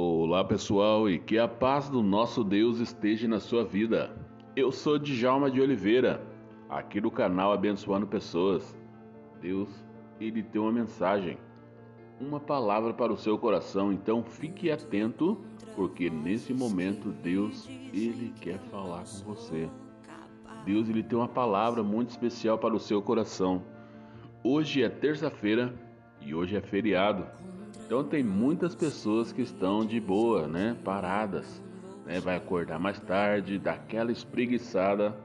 Olá pessoal e que a paz do nosso Deus esteja na sua vida. Eu sou Djalma de Oliveira, aqui do canal Abençoando Pessoas. Deus, ele tem uma mensagem, uma palavra para o seu coração, então fique atento, porque nesse momento Deus, ele quer falar com você. Deus, ele tem uma palavra muito especial para o seu coração. Hoje é terça-feira e hoje é feriado. Então tem muitas pessoas que estão de boa, né? Paradas, né? Vai acordar mais tarde, dá aquela espreguiçada.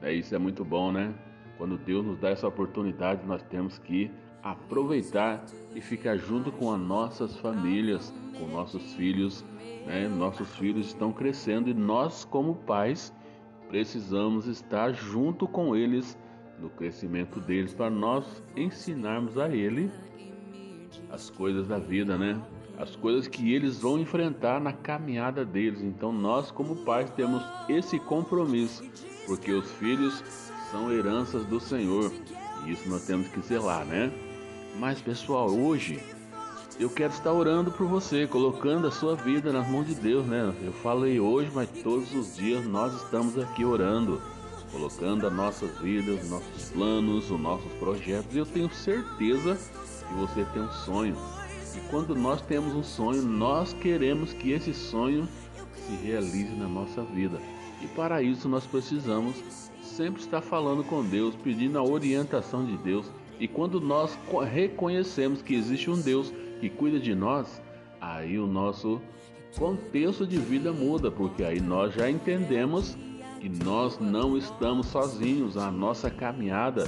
É, isso é muito bom, né? Quando Deus nos dá essa oportunidade, nós temos que aproveitar e ficar junto com as nossas famílias, com nossos filhos, né? Nossos filhos estão crescendo e nós, como pais, precisamos estar junto com eles no crescimento deles para nós ensinarmos a ele as coisas da vida, né? As coisas que eles vão enfrentar na caminhada deles. Então nós como pais temos esse compromisso, porque os filhos são heranças do Senhor. E isso nós temos que zelar, né? Mas pessoal, hoje eu quero estar orando por você, colocando a sua vida nas mãos de Deus, né? Eu falei hoje, mas todos os dias nós estamos aqui orando, colocando as nossas vidas, nossos planos, os nossos projetos. Eu tenho certeza que você tem um sonho. E quando nós temos um sonho, nós queremos que esse sonho se realize na nossa vida. E para isso nós precisamos sempre estar falando com Deus, pedindo a orientação de Deus. E quando nós reconhecemos que existe um Deus que cuida de nós, aí o nosso contexto de vida muda, porque aí nós já entendemos que nós não estamos sozinhos, a nossa caminhada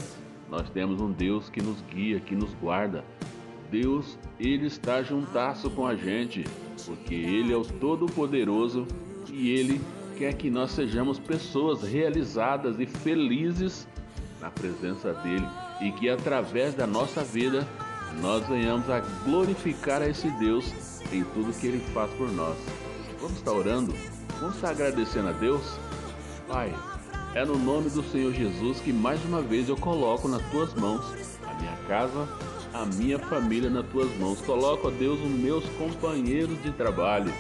nós temos um Deus que nos guia, que nos guarda. Deus, ele está juntasso com a gente, porque ele é o todo-poderoso e ele quer que nós sejamos pessoas realizadas e felizes na presença dele e que através da nossa vida nós venhamos a glorificar a esse Deus em tudo que ele faz por nós. Vamos estar orando? Vamos estar agradecendo a Deus? Pai, é no nome do Senhor Jesus que mais uma vez eu coloco nas tuas mãos a minha casa, a minha família nas tuas mãos. Coloco, ó Deus, os meus companheiros de trabalho.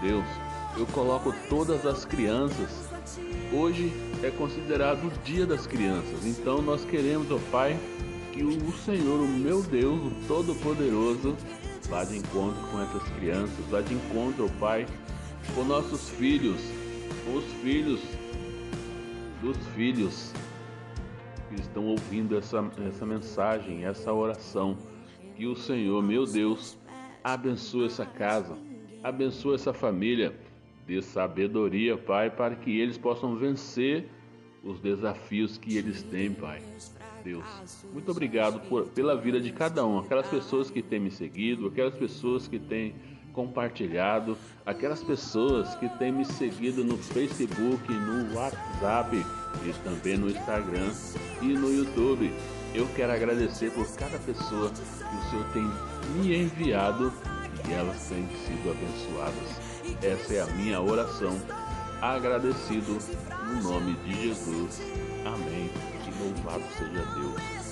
Deus, eu coloco todas as crianças. Hoje é considerado o Dia das Crianças. Então nós queremos, ó Pai, que o Senhor, o meu Deus, o Todo-Poderoso, vá de encontro com essas crianças, vá de encontro, ó Pai, com nossos filhos, os filhos dos filhos que estão ouvindo essa, essa mensagem, essa oração. Que o Senhor, meu Deus, abençoe essa casa, abençoe essa família, dê sabedoria, Pai, para que eles possam vencer os desafios que eles têm, Pai. Deus, muito obrigado por, pela vida de cada um, aquelas pessoas que têm me seguido, aquelas pessoas que têm compartilhado, aquelas pessoas que têm me seguido no Facebook, no WhatsApp e também no Instagram e no YouTube. Eu quero agradecer por cada pessoa que o Senhor tem me enviado e elas têm sido abençoadas. Essa é a minha oração. Agradecido no nome de Jesus. Amém. E louvado seja Deus.